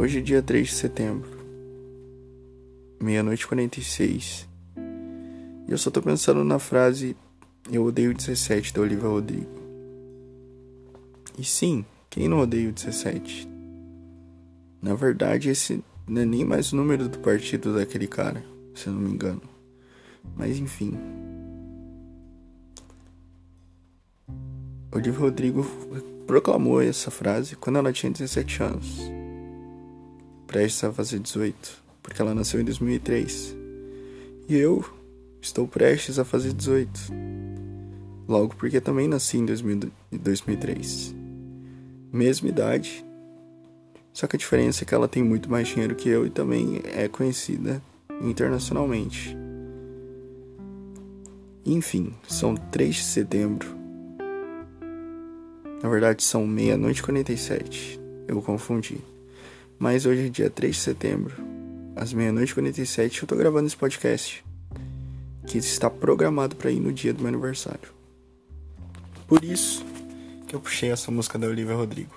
Hoje é dia 3 de setembro, meia-noite e 46. E eu só tô pensando na frase Eu odeio 17 da Olivia Rodrigo. E sim, quem não odeia o 17? Na verdade, esse não é nem mais o número do partido daquele cara, se eu não me engano. Mas enfim. Olivia Rodrigo proclamou essa frase quando ela tinha 17 anos, prestes a fazer 18, porque ela nasceu em 2003. E eu estou prestes a fazer 18, logo porque também nasci em 2003. Mesma idade, só que a diferença é que ela tem muito mais dinheiro que eu e também é conhecida internacionalmente. Enfim, são 3 de setembro na verdade, são meia-noite e 47. Eu confundi. Mas hoje é dia 3 de setembro, às meia-noite e 47, eu tô gravando esse podcast. Que está programado para ir no dia do meu aniversário. Por isso que eu puxei essa música da Olivia Rodrigo.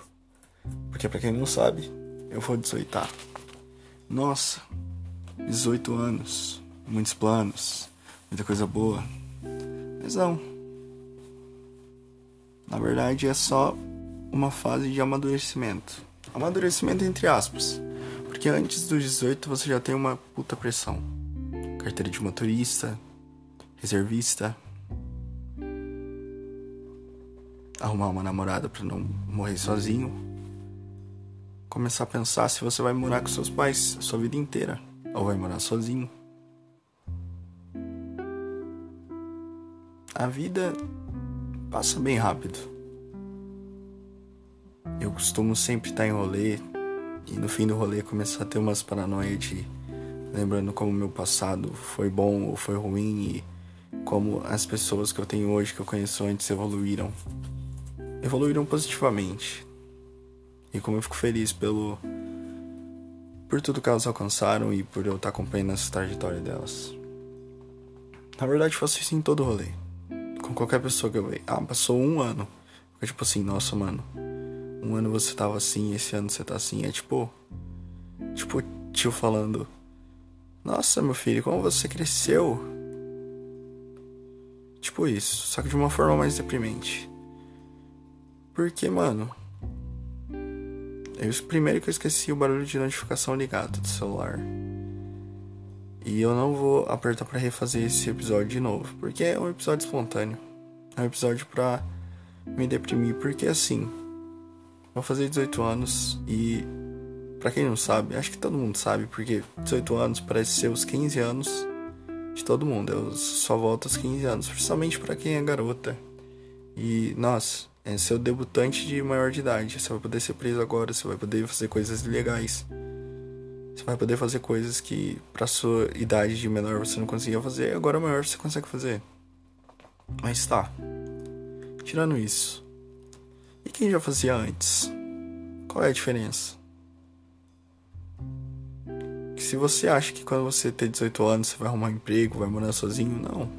Porque para quem não sabe, eu vou 18. Nossa, 18 anos, muitos planos, muita coisa boa. Mas não, na verdade, é só uma fase de amadurecimento. Amadurecimento entre aspas. Porque antes dos 18 você já tem uma puta pressão. Carteira de motorista, reservista. Arrumar uma namorada para não morrer sozinho. Começar a pensar se você vai morar com seus pais a sua vida inteira ou vai morar sozinho. A vida passa bem rápido. Eu costumo sempre estar em rolê e no fim do rolê começar a ter umas paranoias de lembrando como meu passado foi bom ou foi ruim e como as pessoas que eu tenho hoje que eu conheço antes evoluíram. Evoluíram positivamente. E como eu fico feliz pelo por tudo que elas alcançaram e por eu estar acompanhando essa trajetória delas. Na verdade, faço isso em todo rolê com qualquer pessoa que eu vejo. Ah, passou um ano. Fica tipo assim, nossa, mano. Um ano você tava assim, esse ano você tá assim. É tipo. Tipo, tio falando. Nossa, meu filho, como você cresceu. Tipo isso, só que de uma forma mais deprimente. Porque, mano. Eu, primeiro que eu esqueci o barulho de notificação ligado do celular. E eu não vou apertar para refazer esse episódio de novo, porque é um episódio espontâneo. É um episódio pra me deprimir, porque assim, vou fazer 18 anos e para quem não sabe, acho que todo mundo sabe, porque 18 anos parece ser os 15 anos de todo mundo. Eu só volto aos 15 anos, principalmente para quem é garota. E, nossa, é seu debutante de maior de idade. Você vai poder ser preso agora, você vai poder fazer coisas ilegais. Você vai poder fazer coisas que para sua idade de menor você não conseguia fazer, agora maior você consegue fazer. Mas tá. Tirando isso. E quem já fazia antes? Qual é a diferença? Que se você acha que quando você ter 18 anos você vai arrumar um emprego, vai morar sozinho, não.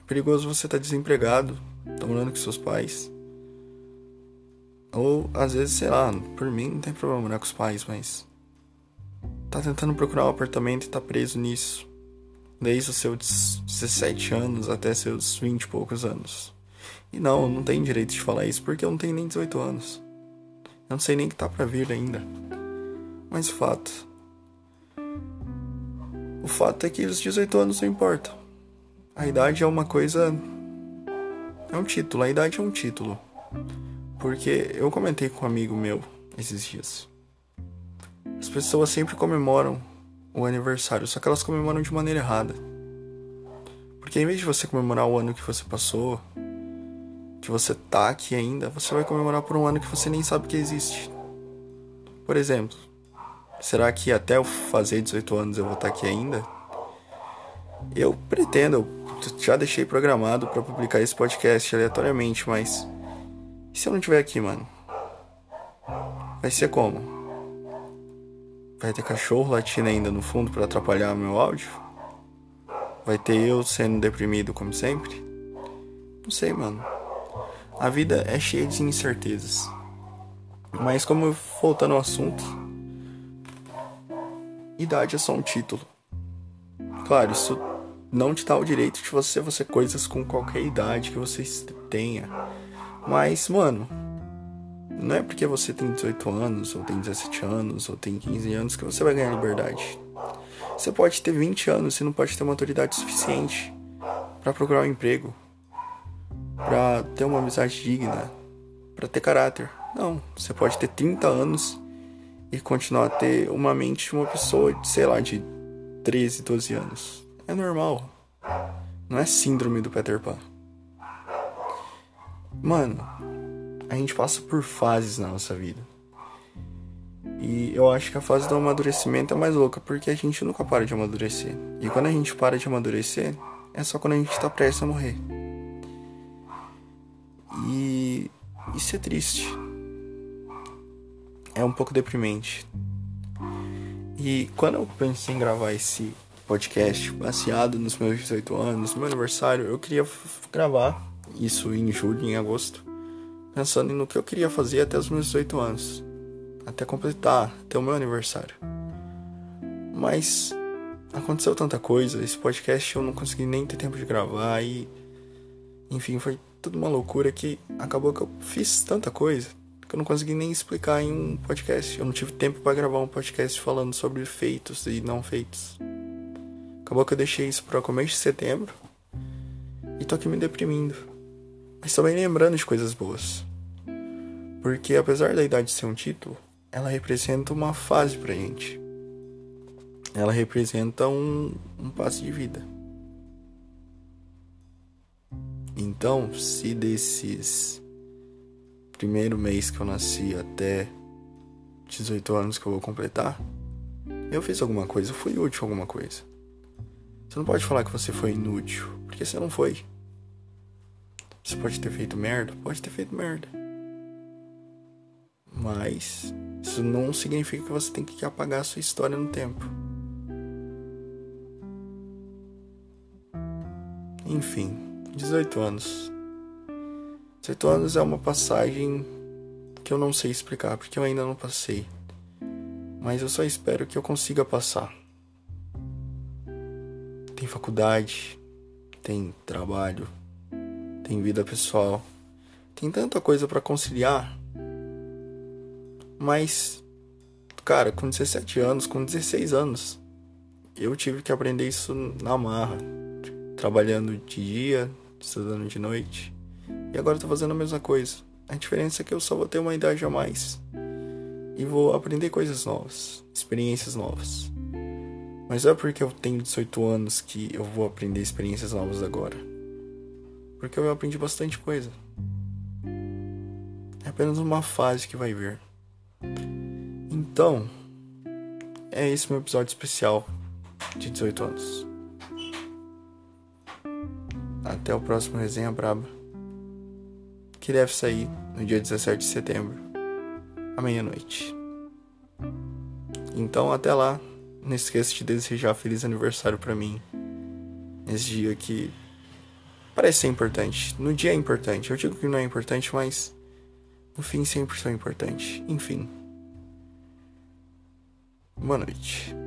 É perigoso você estar tá desempregado, tá morando com seus pais. Ou às vezes, sei lá, por mim não tem problema morar com os pais, mas tá tentando procurar um apartamento e tá preso nisso. Desde os seus 17 anos até seus 20 e poucos anos. E não, eu não tenho direito de falar isso porque eu não tenho nem 18 anos. Eu não sei nem que tá pra vir ainda. Mas o fato. O fato é que os 18 anos não importam. A idade é uma coisa. É um título, a idade é um título. Porque eu comentei com um amigo meu esses dias. As pessoas sempre comemoram o aniversário, só que elas comemoram de maneira errada. Porque em vez de você comemorar o ano que você passou, que você tá aqui ainda, você vai comemorar por um ano que você nem sabe que existe. Por exemplo, será que até eu fazer 18 anos eu vou estar tá aqui ainda? Eu pretendo, eu já deixei programado para publicar esse podcast aleatoriamente, mas e se eu não estiver aqui, mano? Vai ser como? Vai ter cachorro latindo ainda no fundo para atrapalhar meu áudio? Vai ter eu sendo deprimido como sempre? Não sei, mano. A vida é cheia de incertezas. Mas como voltando ao assunto, idade é só um título. Claro, isso não te dá o direito de você fazer coisas com qualquer idade que você tenha. Mas, mano, não é porque você tem 18 anos, ou tem 17 anos, ou tem 15 anos que você vai ganhar liberdade. Você pode ter 20 anos e não pode ter maturidade suficiente para procurar um emprego, para ter uma amizade digna, para ter caráter. Não, você pode ter 30 anos e continuar a ter uma mente de uma pessoa, de, sei lá, de 13, 12 anos. É normal. Não é síndrome do Peter Pan. Mano, a gente passa por fases na nossa vida. E eu acho que a fase do amadurecimento é mais louca, porque a gente nunca para de amadurecer. E quando a gente para de amadurecer, é só quando a gente tá prestes a morrer. Isso é triste. É um pouco deprimente. E quando eu pensei em gravar esse podcast baseado nos meus 18 anos, no meu aniversário, eu queria gravar isso em julho, em agosto, pensando no que eu queria fazer até os meus 18 anos, até completar, até o meu aniversário. Mas aconteceu tanta coisa, esse podcast eu não consegui nem ter tempo de gravar e enfim, foi tudo uma loucura que acabou que eu fiz tanta coisa que eu não consegui nem explicar em um podcast. Eu não tive tempo para gravar um podcast falando sobre feitos e não feitos. Acabou que eu deixei isso para começo de setembro e tô aqui me deprimindo. Mas também lembrando de coisas boas. Porque apesar da idade ser um título, ela representa uma fase pra gente. Ela representa um, um passo de vida. Então, se desses primeiro mês que eu nasci até 18 anos que eu vou completar, eu fiz alguma coisa, eu fui útil alguma coisa. Você não pode falar que você foi inútil, porque você não foi. Você pode ter feito merda? Pode ter feito merda. Mas isso não significa que você tem que apagar a sua história no tempo. Enfim, 18 anos. 18 anos é uma passagem que eu não sei explicar, porque eu ainda não passei. Mas eu só espero que eu consiga passar. Tem faculdade, tem trabalho, tem vida pessoal, tem tanta coisa para conciliar. Mas, cara, com 17 anos, com 16 anos, eu tive que aprender isso na marra, trabalhando de dia, estudando de noite. E agora eu tô fazendo a mesma coisa. A diferença é que eu só vou ter uma idade a mais. E vou aprender coisas novas, experiências novas. Mas não é porque eu tenho 18 anos que eu vou aprender experiências novas agora porque eu aprendi bastante coisa. É apenas uma fase que vai vir. Então, é esse meu episódio especial de 18 anos. Até o próximo Resenha Braba, que deve sair no dia 17 de setembro, à meia-noite. Então, até lá, não esqueça de desejar feliz aniversário para mim. Nesse dia que parece ser importante. No dia é importante. Eu digo que não é importante, mas no fim sempre são importante. Enfim. Boa noite.